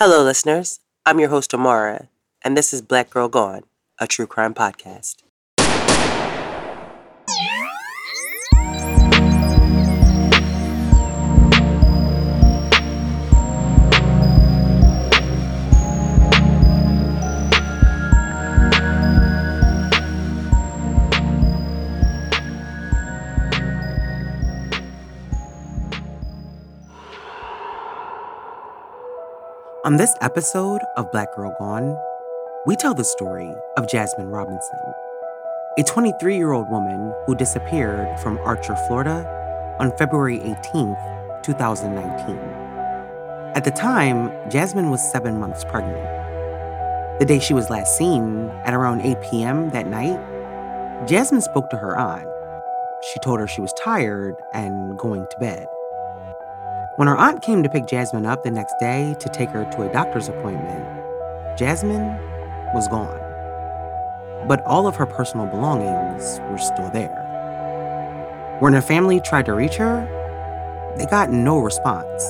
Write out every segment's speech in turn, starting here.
Hello, listeners. I'm your host, Amara, and this is Black Girl Gone, a true crime podcast. On this episode of Black Girl Gone, we tell the story of Jasmine Robinson, a 23 year old woman who disappeared from Archer, Florida on February 18, 2019. At the time, Jasmine was seven months pregnant. The day she was last seen, at around 8 p.m. that night, Jasmine spoke to her aunt. She told her she was tired and going to bed. When her aunt came to pick Jasmine up the next day to take her to a doctor's appointment, Jasmine was gone. But all of her personal belongings were still there. When her family tried to reach her, they got no response.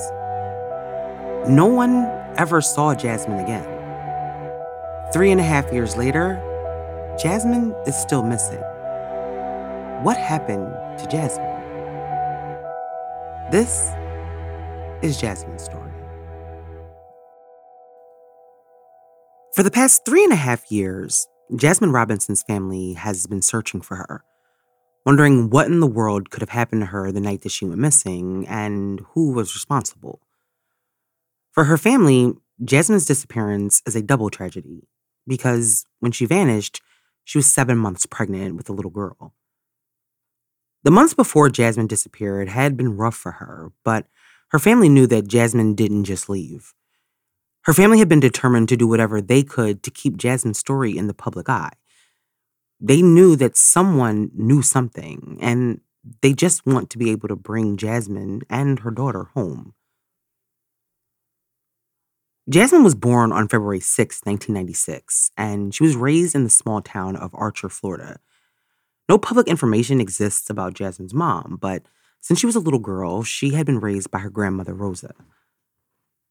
No one ever saw Jasmine again. Three and a half years later, Jasmine is still missing. What happened to Jasmine? This is Jasmine's story. For the past three and a half years, Jasmine Robinson's family has been searching for her, wondering what in the world could have happened to her the night that she went missing and who was responsible. For her family, Jasmine's disappearance is a double tragedy because when she vanished, she was seven months pregnant with a little girl. The months before Jasmine disappeared had been rough for her, but her family knew that Jasmine didn't just leave. Her family had been determined to do whatever they could to keep Jasmine's story in the public eye. They knew that someone knew something, and they just want to be able to bring Jasmine and her daughter home. Jasmine was born on February 6, 1996, and she was raised in the small town of Archer, Florida. No public information exists about Jasmine's mom, but since she was a little girl, she had been raised by her grandmother, Rosa.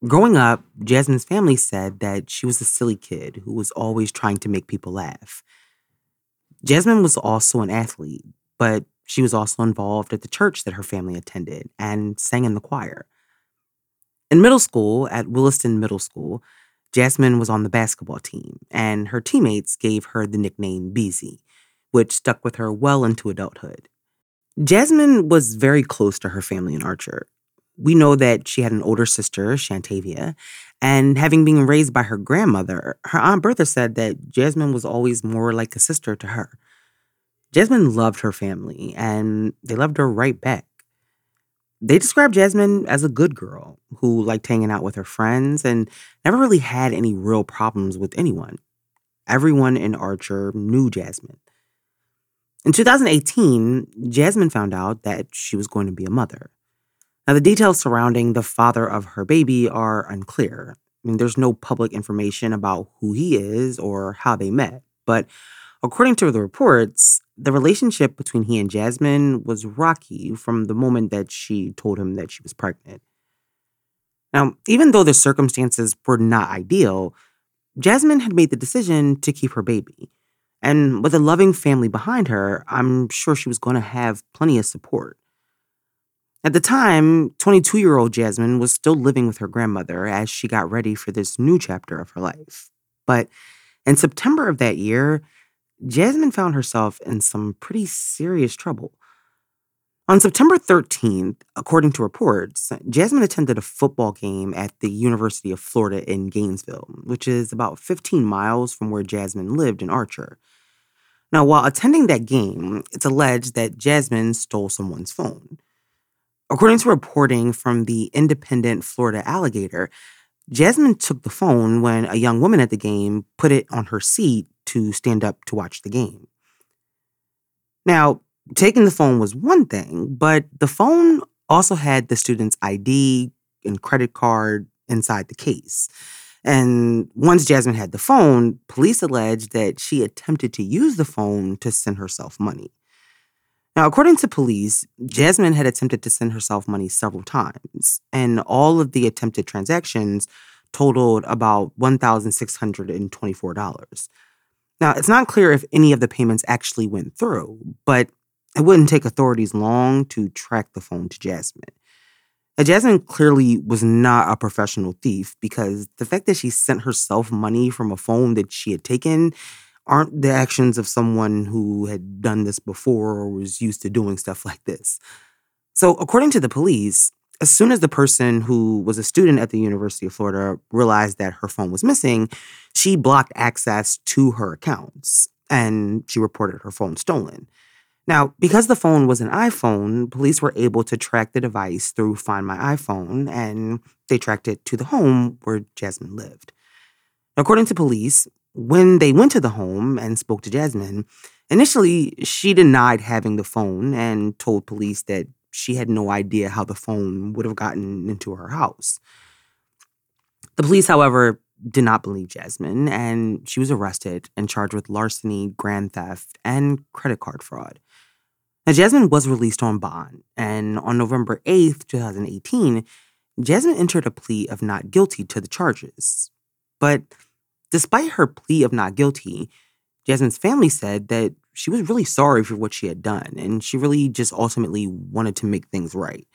Growing up, Jasmine's family said that she was a silly kid who was always trying to make people laugh. Jasmine was also an athlete, but she was also involved at the church that her family attended and sang in the choir. In middle school, at Williston Middle School, Jasmine was on the basketball team, and her teammates gave her the nickname Beezy, which stuck with her well into adulthood. Jasmine was very close to her family in Archer. We know that she had an older sister, Shantavia, and having been raised by her grandmother, her Aunt Bertha said that Jasmine was always more like a sister to her. Jasmine loved her family, and they loved her right back. They described Jasmine as a good girl who liked hanging out with her friends and never really had any real problems with anyone. Everyone in Archer knew Jasmine. In 2018, Jasmine found out that she was going to be a mother. Now, the details surrounding the father of her baby are unclear. I mean, there's no public information about who he is or how they met. But according to the reports, the relationship between he and Jasmine was rocky from the moment that she told him that she was pregnant. Now, even though the circumstances were not ideal, Jasmine had made the decision to keep her baby. And with a loving family behind her, I'm sure she was going to have plenty of support. At the time, 22 year old Jasmine was still living with her grandmother as she got ready for this new chapter of her life. But in September of that year, Jasmine found herself in some pretty serious trouble. On September 13th, according to reports, Jasmine attended a football game at the University of Florida in Gainesville, which is about 15 miles from where Jasmine lived in Archer. Now, while attending that game, it's alleged that Jasmine stole someone's phone. According to reporting from the independent Florida Alligator, Jasmine took the phone when a young woman at the game put it on her seat to stand up to watch the game. Now, taking the phone was one thing, but the phone also had the student's ID and credit card inside the case. And once Jasmine had the phone, police alleged that she attempted to use the phone to send herself money. Now, according to police, Jasmine had attempted to send herself money several times, and all of the attempted transactions totaled about $1,624. Now, it's not clear if any of the payments actually went through, but it wouldn't take authorities long to track the phone to Jasmine. Now, Jasmine clearly was not a professional thief because the fact that she sent herself money from a phone that she had taken aren't the actions of someone who had done this before or was used to doing stuff like this. So, according to the police, as soon as the person who was a student at the University of Florida realized that her phone was missing, she blocked access to her accounts and she reported her phone stolen. Now, because the phone was an iPhone, police were able to track the device through Find My iPhone and they tracked it to the home where Jasmine lived. According to police, when they went to the home and spoke to Jasmine, initially she denied having the phone and told police that she had no idea how the phone would have gotten into her house. The police, however, did not believe Jasmine, and she was arrested and charged with larceny, grand theft, and credit card fraud. Now, Jasmine was released on bond, and on November 8th, 2018, Jasmine entered a plea of not guilty to the charges. But despite her plea of not guilty, Jasmine's family said that she was really sorry for what she had done, and she really just ultimately wanted to make things right.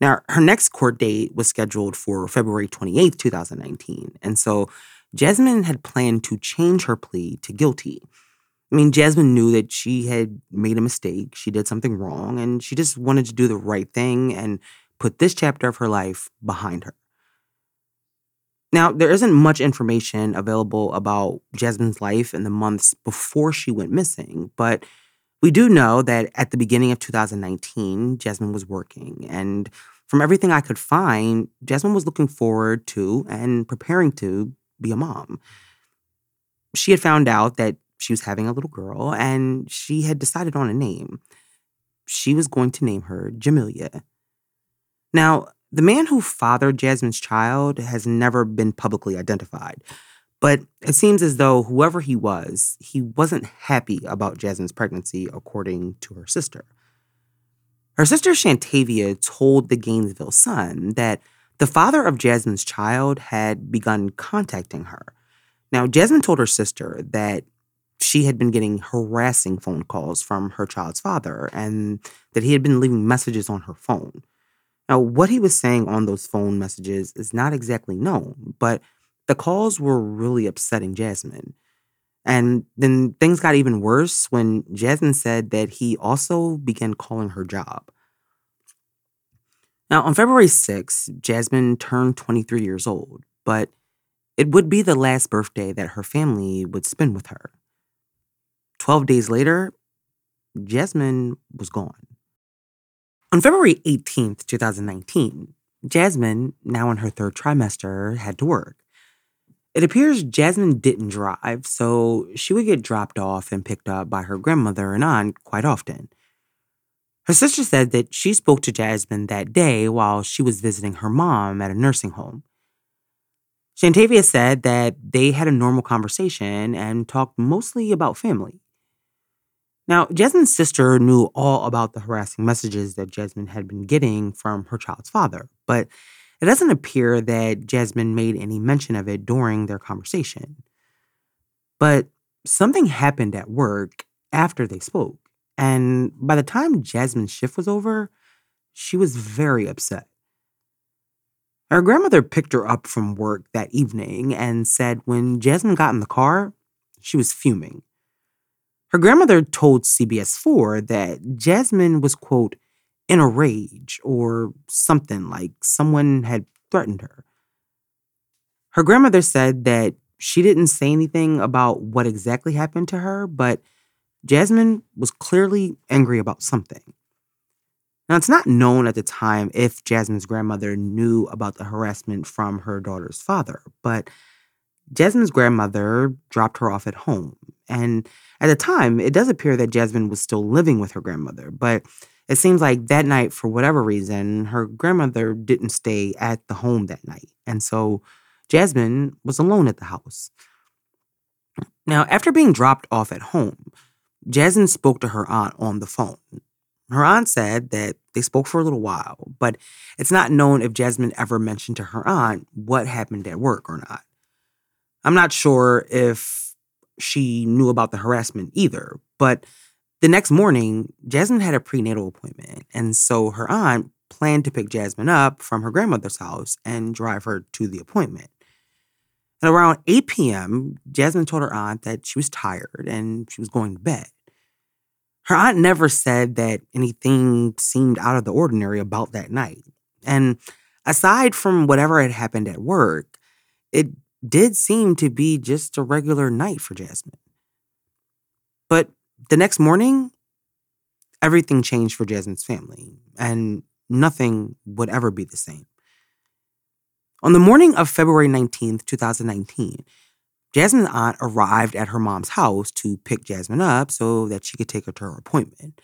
Now, her next court date was scheduled for February 28th, 2019. And so Jasmine had planned to change her plea to guilty. I mean, Jasmine knew that she had made a mistake, she did something wrong, and she just wanted to do the right thing and put this chapter of her life behind her. Now, there isn't much information available about Jasmine's life in the months before she went missing, but we do know that at the beginning of 2019, Jasmine was working. And from everything I could find, Jasmine was looking forward to and preparing to be a mom. She had found out that she was having a little girl and she had decided on a name. She was going to name her Jamelia. Now, the man who fathered Jasmine's child has never been publicly identified, but it seems as though whoever he was, he wasn't happy about Jasmine's pregnancy, according to her sister. Her sister Shantavia told the Gainesville Sun that the father of Jasmine's child had begun contacting her. Now, Jasmine told her sister that she had been getting harassing phone calls from her child's father and that he had been leaving messages on her phone. Now, what he was saying on those phone messages is not exactly known, but the calls were really upsetting Jasmine. And then things got even worse when Jasmine said that he also began calling her job. Now, on February 6th, Jasmine turned 23 years old, but it would be the last birthday that her family would spend with her. 12 days later, Jasmine was gone. On February 18th, 2019, Jasmine, now in her third trimester, had to work. It appears Jasmine didn't drive, so she would get dropped off and picked up by her grandmother and aunt quite often. Her sister said that she spoke to Jasmine that day while she was visiting her mom at a nursing home. Shantavia said that they had a normal conversation and talked mostly about family. Now, Jasmine's sister knew all about the harassing messages that Jasmine had been getting from her child's father, but it doesn't appear that Jasmine made any mention of it during their conversation. But something happened at work after they spoke, and by the time Jasmine's shift was over, she was very upset. Her grandmother picked her up from work that evening and said when Jasmine got in the car, she was fuming. Her grandmother told CBS 4 that Jasmine was, quote, in a rage or something like someone had threatened her. Her grandmother said that she didn't say anything about what exactly happened to her, but Jasmine was clearly angry about something. Now, it's not known at the time if Jasmine's grandmother knew about the harassment from her daughter's father, but Jasmine's grandmother dropped her off at home. And at the time, it does appear that Jasmine was still living with her grandmother, but it seems like that night, for whatever reason, her grandmother didn't stay at the home that night. And so Jasmine was alone at the house. Now, after being dropped off at home, Jasmine spoke to her aunt on the phone. Her aunt said that they spoke for a little while, but it's not known if Jasmine ever mentioned to her aunt what happened at work or not. I'm not sure if she knew about the harassment either, but the next morning, Jasmine had a prenatal appointment, and so her aunt planned to pick Jasmine up from her grandmother's house and drive her to the appointment. At around 8 p.m., Jasmine told her aunt that she was tired and she was going to bed. Her aunt never said that anything seemed out of the ordinary about that night. And aside from whatever had happened at work, it did seem to be just a regular night for Jasmine. But the next morning, everything changed for Jasmine's family, and nothing would ever be the same. On the morning of February 19th, 2019, Jasmine's aunt arrived at her mom's house to pick Jasmine up so that she could take her to her appointment.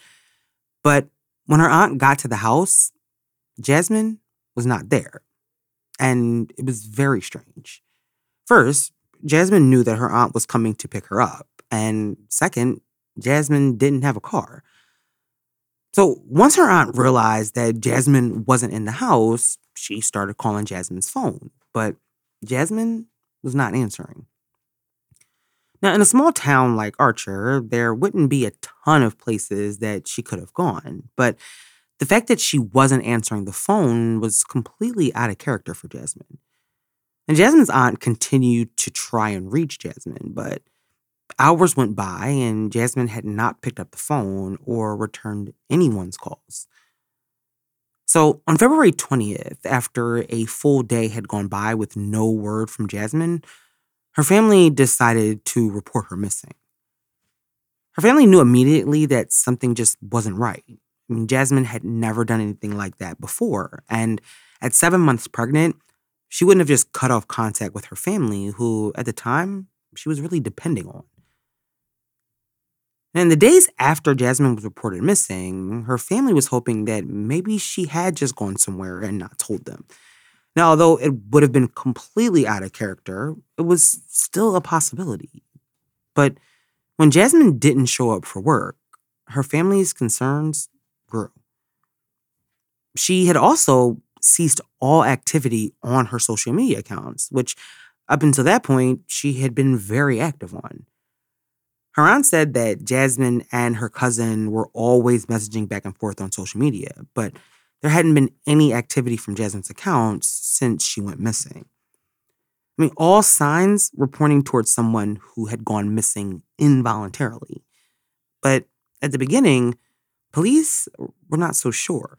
But when her aunt got to the house, Jasmine was not there. And it was very strange. First, Jasmine knew that her aunt was coming to pick her up. And second, Jasmine didn't have a car. So once her aunt realized that Jasmine wasn't in the house, she started calling Jasmine's phone. But Jasmine was not answering. Now, in a small town like Archer, there wouldn't be a ton of places that she could have gone. But the fact that she wasn't answering the phone was completely out of character for Jasmine. And Jasmine's aunt continued to try and reach Jasmine, but hours went by and Jasmine had not picked up the phone or returned anyone's calls. So on February 20th, after a full day had gone by with no word from Jasmine, her family decided to report her missing. Her family knew immediately that something just wasn't right. I mean, Jasmine had never done anything like that before. And at seven months pregnant, she wouldn't have just cut off contact with her family, who at the time she was really depending on. And in the days after Jasmine was reported missing, her family was hoping that maybe she had just gone somewhere and not told them. Now, although it would have been completely out of character, it was still a possibility. But when Jasmine didn't show up for work, her family's concerns grew. She had also ceased all activity on her social media accounts, which up until that point, she had been very active on. Her aunt said that Jasmine and her cousin were always messaging back and forth on social media, but there hadn't been any activity from Jasmine's accounts since she went missing. I mean, all signs were pointing towards someone who had gone missing involuntarily. But at the beginning, police were not so sure.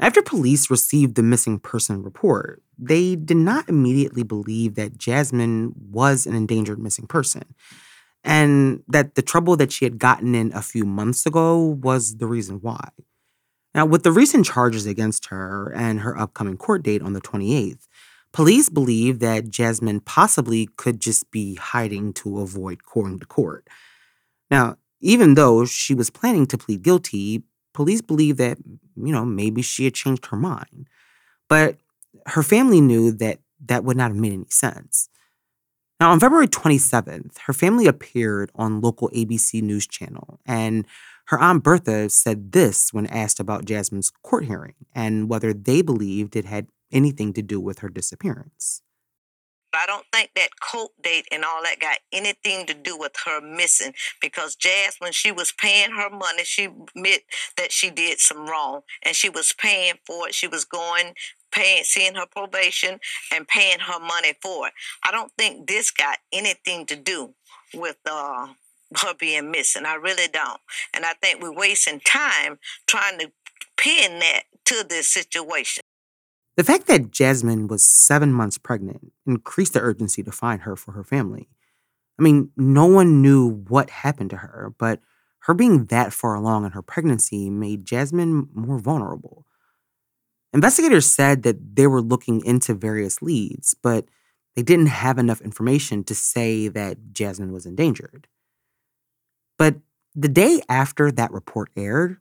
After police received the missing person report, they did not immediately believe that Jasmine was an endangered missing person and that the trouble that she had gotten in a few months ago was the reason why. Now, with the recent charges against her and her upcoming court date on the 28th, police believe that Jasmine possibly could just be hiding to avoid going to court. Now, even though she was planning to plead guilty, police believe that, you know, maybe she had changed her mind. But her family knew that that would not have made any sense. Now, on February 27th, her family appeared on local ABC News channel, and her Aunt Bertha said this when asked about Jasmine's court hearing and whether they believed it had anything to do with her disappearance. I don't think that court date and all that got anything to do with her missing because Jazz, when she was paying her money, she admit that she did some wrong and she was paying for it. She was going, paying, seeing her probation and paying her money for it. I don't think this got anything to do with uh, her being missing. I really don't. And I think we're wasting time trying to pin that to this situation. The fact that Jasmine was seven months pregnant increased the urgency to find her for her family. I mean, no one knew what happened to her, but her being that far along in her pregnancy made Jasmine more vulnerable. Investigators said that they were looking into various leads, but they didn't have enough information to say that Jasmine was endangered. But the day after that report aired,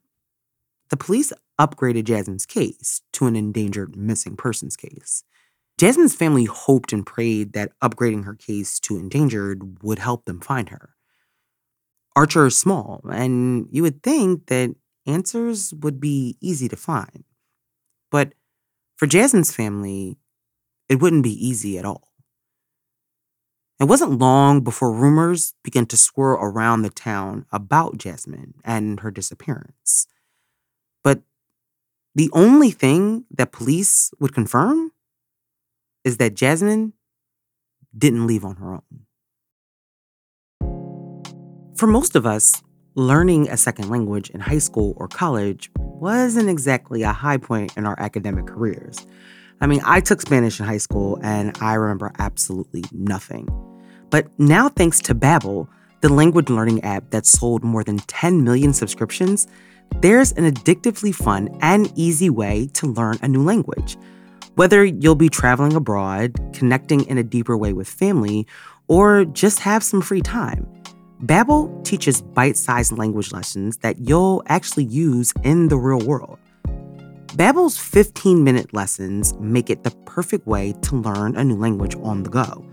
the police upgraded Jasmine's case to an endangered missing persons case. Jasmine's family hoped and prayed that upgrading her case to endangered would help them find her. Archer is small, and you would think that answers would be easy to find. But for Jasmine's family, it wouldn't be easy at all. It wasn't long before rumors began to swirl around the town about Jasmine and her disappearance. The only thing that police would confirm is that Jasmine didn't leave on her own. For most of us, learning a second language in high school or college wasn't exactly a high point in our academic careers. I mean, I took Spanish in high school and I remember absolutely nothing. But now, thanks to Babbel, the language learning app that sold more than 10 million subscriptions, there's an addictively fun and easy way to learn a new language. Whether you'll be traveling abroad, connecting in a deeper way with family, or just have some free time, Babbel teaches bite-sized language lessons that you'll actually use in the real world. Babbel's 15-minute lessons make it the perfect way to learn a new language on the go.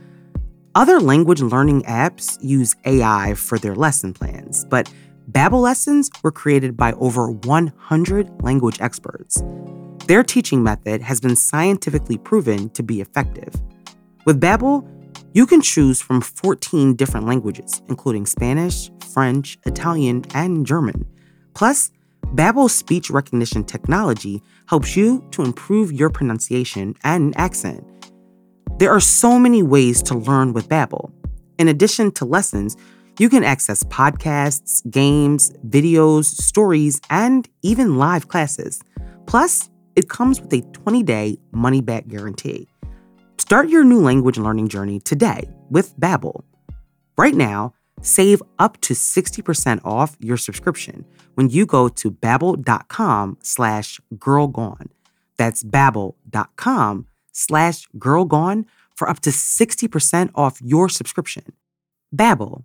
Other language learning apps use AI for their lesson plans, but Babbel lessons were created by over 100 language experts. Their teaching method has been scientifically proven to be effective. With Babbel, you can choose from 14 different languages, including Spanish, French, Italian, and German. Plus, Babbel's speech recognition technology helps you to improve your pronunciation and accent. There are so many ways to learn with Babbel. In addition to lessons, you can access podcasts, games, videos, stories, and even live classes. Plus, it comes with a 20-day money-back guarantee. Start your new language learning journey today with Babbel. Right now, save up to 60% off your subscription when you go to babbel.com slash girlgone. That's babbel.com slash girlgone for up to 60% off your subscription. Babbel,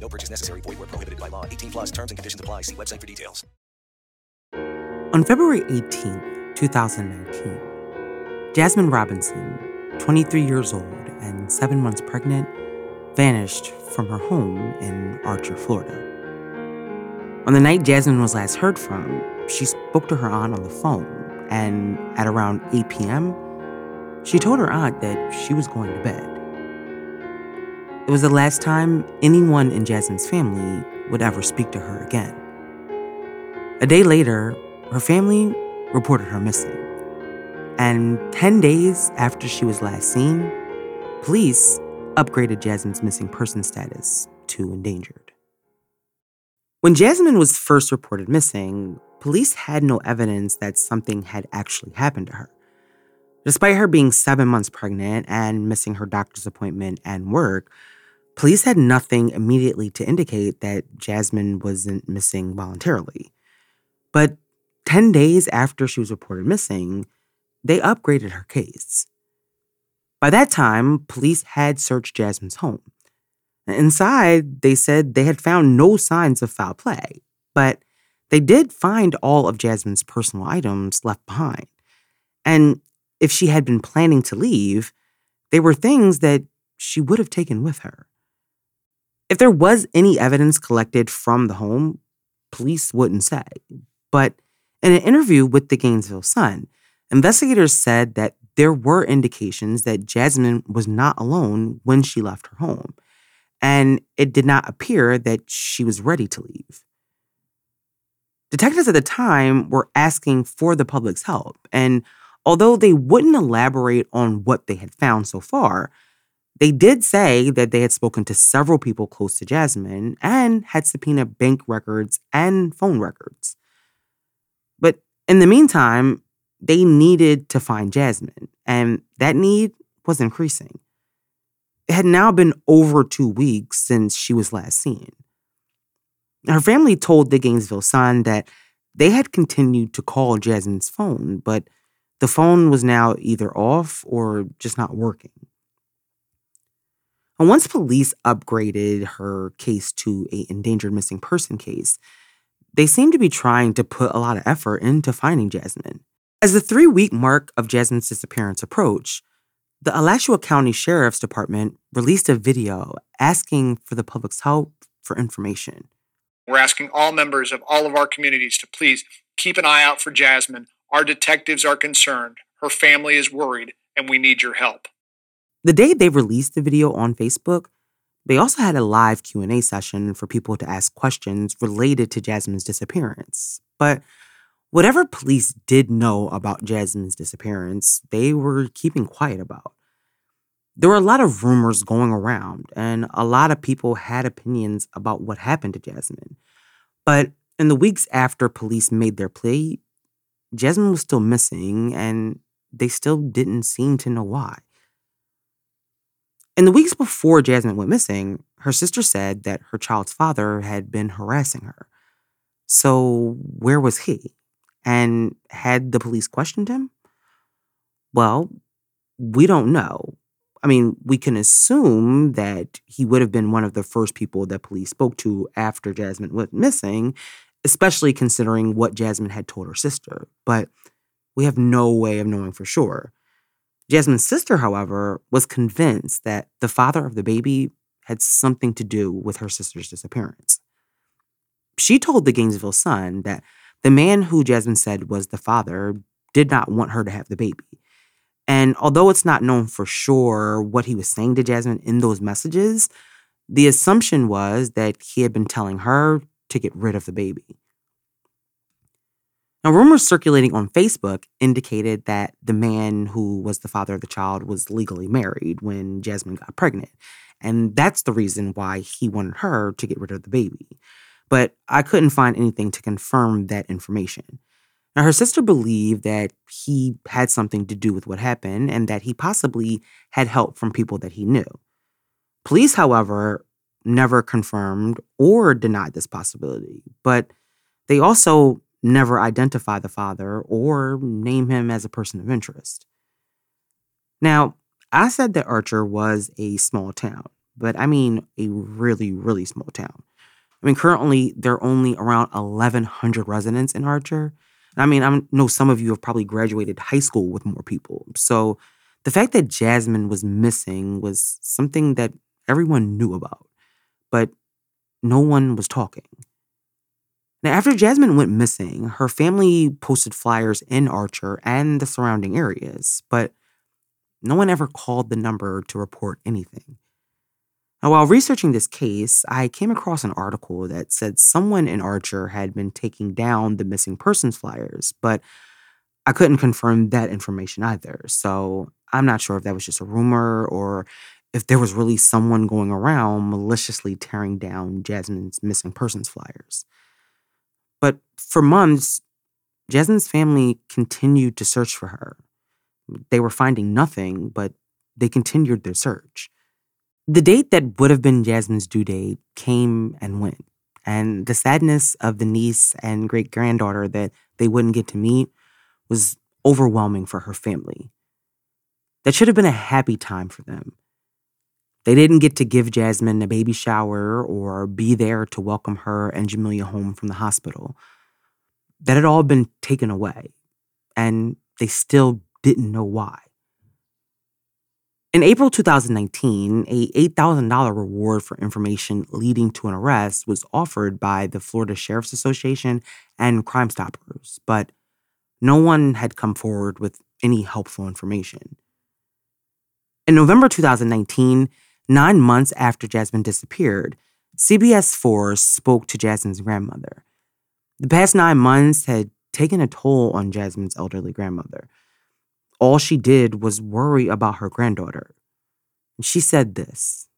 No purchase necessary. Void where prohibited by law. 18 plus terms and conditions apply. See website for details. On February 18, 2019, Jasmine Robinson, 23 years old and seven months pregnant, vanished from her home in Archer, Florida. On the night Jasmine was last heard from, she spoke to her aunt on the phone, and at around 8 p.m., she told her aunt that she was going to bed. It was the last time anyone in Jasmine's family would ever speak to her again. A day later, her family reported her missing. And 10 days after she was last seen, police upgraded Jasmine's missing person status to endangered. When Jasmine was first reported missing, police had no evidence that something had actually happened to her. Despite her being seven months pregnant and missing her doctor's appointment and work, police had nothing immediately to indicate that Jasmine wasn't missing voluntarily. But 10 days after she was reported missing, they upgraded her case. By that time, police had searched Jasmine's home. Inside, they said they had found no signs of foul play, but they did find all of Jasmine's personal items left behind. And if she had been planning to leave, they were things that she would have taken with her. If there was any evidence collected from the home, police wouldn't say. But in an interview with the Gainesville Sun, investigators said that there were indications that Jasmine was not alone when she left her home, and it did not appear that she was ready to leave. Detectives at the time were asking for the public's help, and although they wouldn't elaborate on what they had found so far, they did say that they had spoken to several people close to Jasmine and had subpoenaed bank records and phone records. But in the meantime, they needed to find Jasmine, and that need was increasing. It had now been over two weeks since she was last seen. Her family told the Gainesville Sun that they had continued to call Jasmine's phone, but the phone was now either off or just not working. And once police upgraded her case to a endangered missing person case, they seemed to be trying to put a lot of effort into finding Jasmine. As the three week mark of Jasmine's disappearance approached, the Alachua County Sheriff's Department released a video asking for the public's help for information. We're asking all members of all of our communities to please keep an eye out for Jasmine. Our detectives are concerned. Her family is worried, and we need your help. The day they released the video on Facebook, they also had a live Q&A session for people to ask questions related to Jasmine's disappearance. But whatever police did know about Jasmine's disappearance, they were keeping quiet about. There were a lot of rumors going around, and a lot of people had opinions about what happened to Jasmine. But in the weeks after police made their plea, Jasmine was still missing, and they still didn't seem to know why. In the weeks before Jasmine went missing, her sister said that her child's father had been harassing her. So, where was he? And had the police questioned him? Well, we don't know. I mean, we can assume that he would have been one of the first people that police spoke to after Jasmine went missing, especially considering what Jasmine had told her sister. But we have no way of knowing for sure. Jasmine's sister, however, was convinced that the father of the baby had something to do with her sister's disappearance. She told the Gainesville Sun that the man who Jasmine said was the father did not want her to have the baby. And although it's not known for sure what he was saying to Jasmine in those messages, the assumption was that he had been telling her to get rid of the baby. Now, rumors circulating on Facebook indicated that the man who was the father of the child was legally married when Jasmine got pregnant. And that's the reason why he wanted her to get rid of the baby. But I couldn't find anything to confirm that information. Now, her sister believed that he had something to do with what happened and that he possibly had help from people that he knew. Police, however, never confirmed or denied this possibility, but they also never identify the father or name him as a person of interest. Now, I said that Archer was a small town, but I mean a really, really small town. I mean, currently there are only around 1,100 residents in Archer. I mean, I know some of you have probably graduated high school with more people. So the fact that Jasmine was missing was something that everyone knew about, but no one was talking. Now, after Jasmine went missing, her family posted flyers in Archer and the surrounding areas, but no one ever called the number to report anything. Now, while researching this case, I came across an article that said someone in Archer had been taking down the missing persons flyers, but I couldn't confirm that information either. So I'm not sure if that was just a rumor or if there was really someone going around maliciously tearing down Jasmine's missing persons flyers. But for months, Jasmine's family continued to search for her. They were finding nothing, but they continued their search. The date that would have been Jasmine's due date came and went, and the sadness of the niece and great granddaughter that they wouldn't get to meet was overwhelming for her family. That should have been a happy time for them. They didn't get to give Jasmine a baby shower or be there to welcome her and Jamelia home from the hospital. That had all been taken away, and they still didn't know why. In April 2019, a $8,000 reward for information leading to an arrest was offered by the Florida Sheriff's Association and Crime Stoppers, but no one had come forward with any helpful information. In November 2019, Nine months after Jasmine disappeared, CBS 4 spoke to Jasmine's grandmother. The past nine months had taken a toll on Jasmine's elderly grandmother. All she did was worry about her granddaughter. And she said this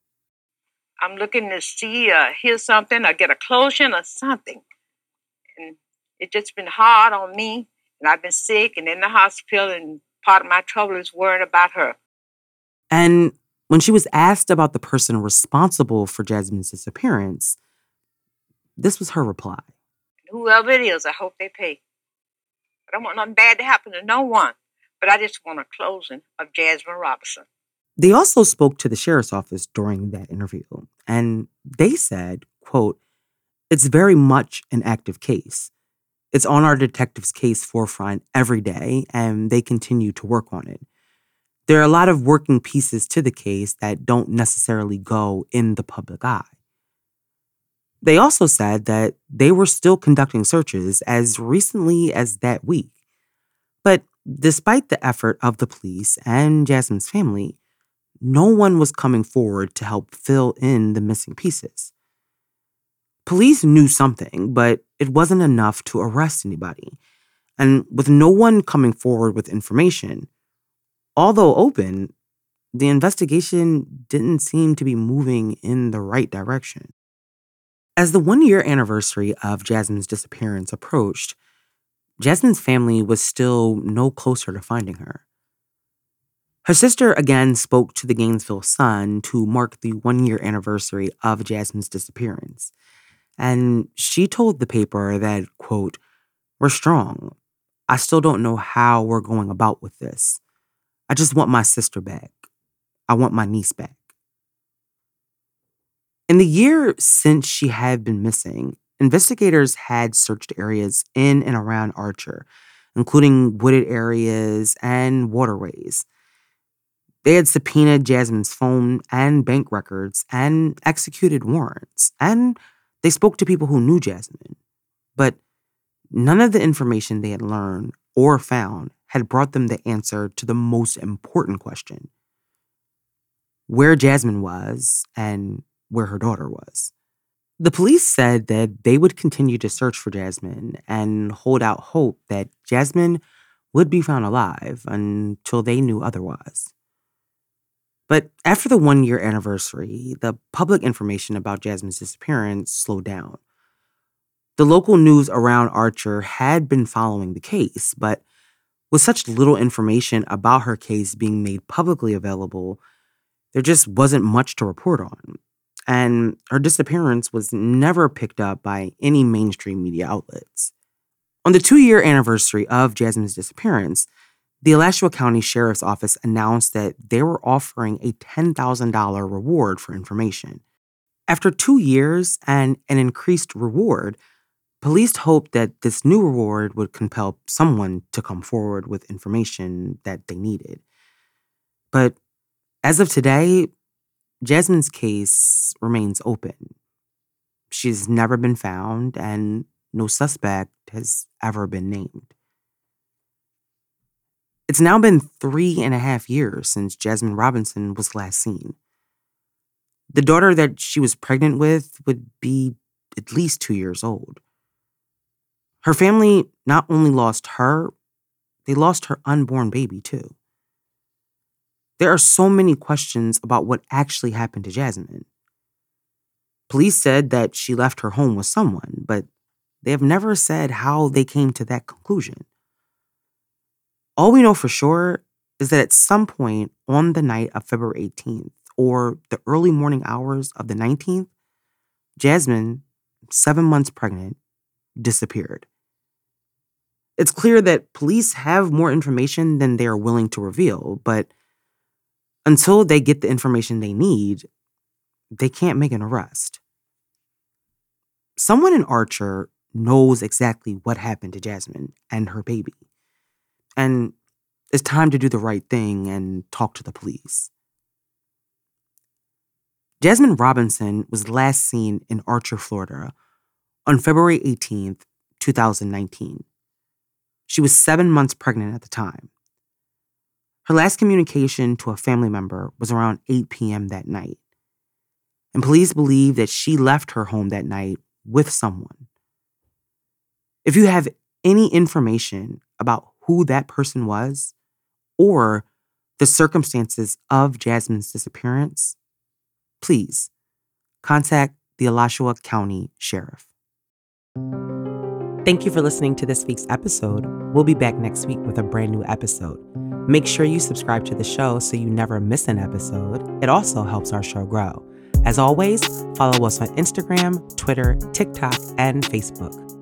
I'm looking to see, uh, hear something, or get a closure or something. And it's just been hard on me. And I've been sick and in the hospital, and part of my trouble is worrying about her. And when she was asked about the person responsible for Jasmine's disappearance, this was her reply. Whoever it is, I hope they pay. I don't want nothing bad to happen to no one, but I just want a closing of Jasmine Robinson. They also spoke to the sheriff's office during that interview, and they said, quote, it's very much an active case. It's on our detectives' case forefront every day, and they continue to work on it. There are a lot of working pieces to the case that don't necessarily go in the public eye. They also said that they were still conducting searches as recently as that week. But despite the effort of the police and Jasmine's family, no one was coming forward to help fill in the missing pieces. Police knew something, but it wasn't enough to arrest anybody. And with no one coming forward with information, although open, the investigation didn't seem to be moving in the right direction. As the one year anniversary of Jasmine's disappearance approached, Jasmine's family was still no closer to finding her. Her sister again spoke to the Gainesville Sun to mark the one year anniversary of Jasmine's disappearance. And she told the paper that, quote, we're strong. I still don't know how we're going about with this. I just want my sister back. I want my niece back. In the year since she had been missing, investigators had searched areas in and around Archer, including wooded areas and waterways. They had subpoenaed Jasmine's phone and bank records and executed warrants, and they spoke to people who knew Jasmine. But none of the information they had learned or found had brought them the answer to the most important question where Jasmine was and where her daughter was. The police said that they would continue to search for Jasmine and hold out hope that Jasmine would be found alive until they knew otherwise. But after the one year anniversary, the public information about Jasmine's disappearance slowed down. The local news around Archer had been following the case, but with such little information about her case being made publicly available, there just wasn't much to report on and her disappearance was never picked up by any mainstream media outlets. On the two year anniversary of Jasmine's disappearance, the Alachua County Sheriff's Office announced that they were offering a $10,000 reward for information. After two years and an increased reward, police hoped that this new reward would compel someone to come forward with information that they needed. But as of today, Jasmine's case remains open. She's never been found, and no suspect has ever been named. It's now been three and a half years since Jasmine Robinson was last seen. The daughter that she was pregnant with would be at least two years old. Her family not only lost her, they lost her unborn baby too. There are so many questions about what actually happened to Jasmine. Police said that she left her home with someone, but they have never said how they came to that conclusion. All we know for sure is that at some point on the night of February 18th or the early morning hours of the 19th, Jasmine, seven months pregnant, disappeared. It's clear that police have more information than they are willing to reveal, but until they get the information they need, they can't make an arrest. Someone in Archer knows exactly what happened to Jasmine and her baby. And it's time to do the right thing and talk to the police. Jasmine Robinson was last seen in Archer, Florida on February 18th, 2019. She was seven months pregnant at the time. Her last communication to a family member was around 8 p.m. that night. And police believe that she left her home that night with someone. If you have any information about who that person was or the circumstances of Jasmine's disappearance, please contact the Alachua County Sheriff. Thank you for listening to this week's episode. We'll be back next week with a brand new episode. Make sure you subscribe to the show so you never miss an episode. It also helps our show grow. As always, follow us on Instagram, Twitter, TikTok, and Facebook.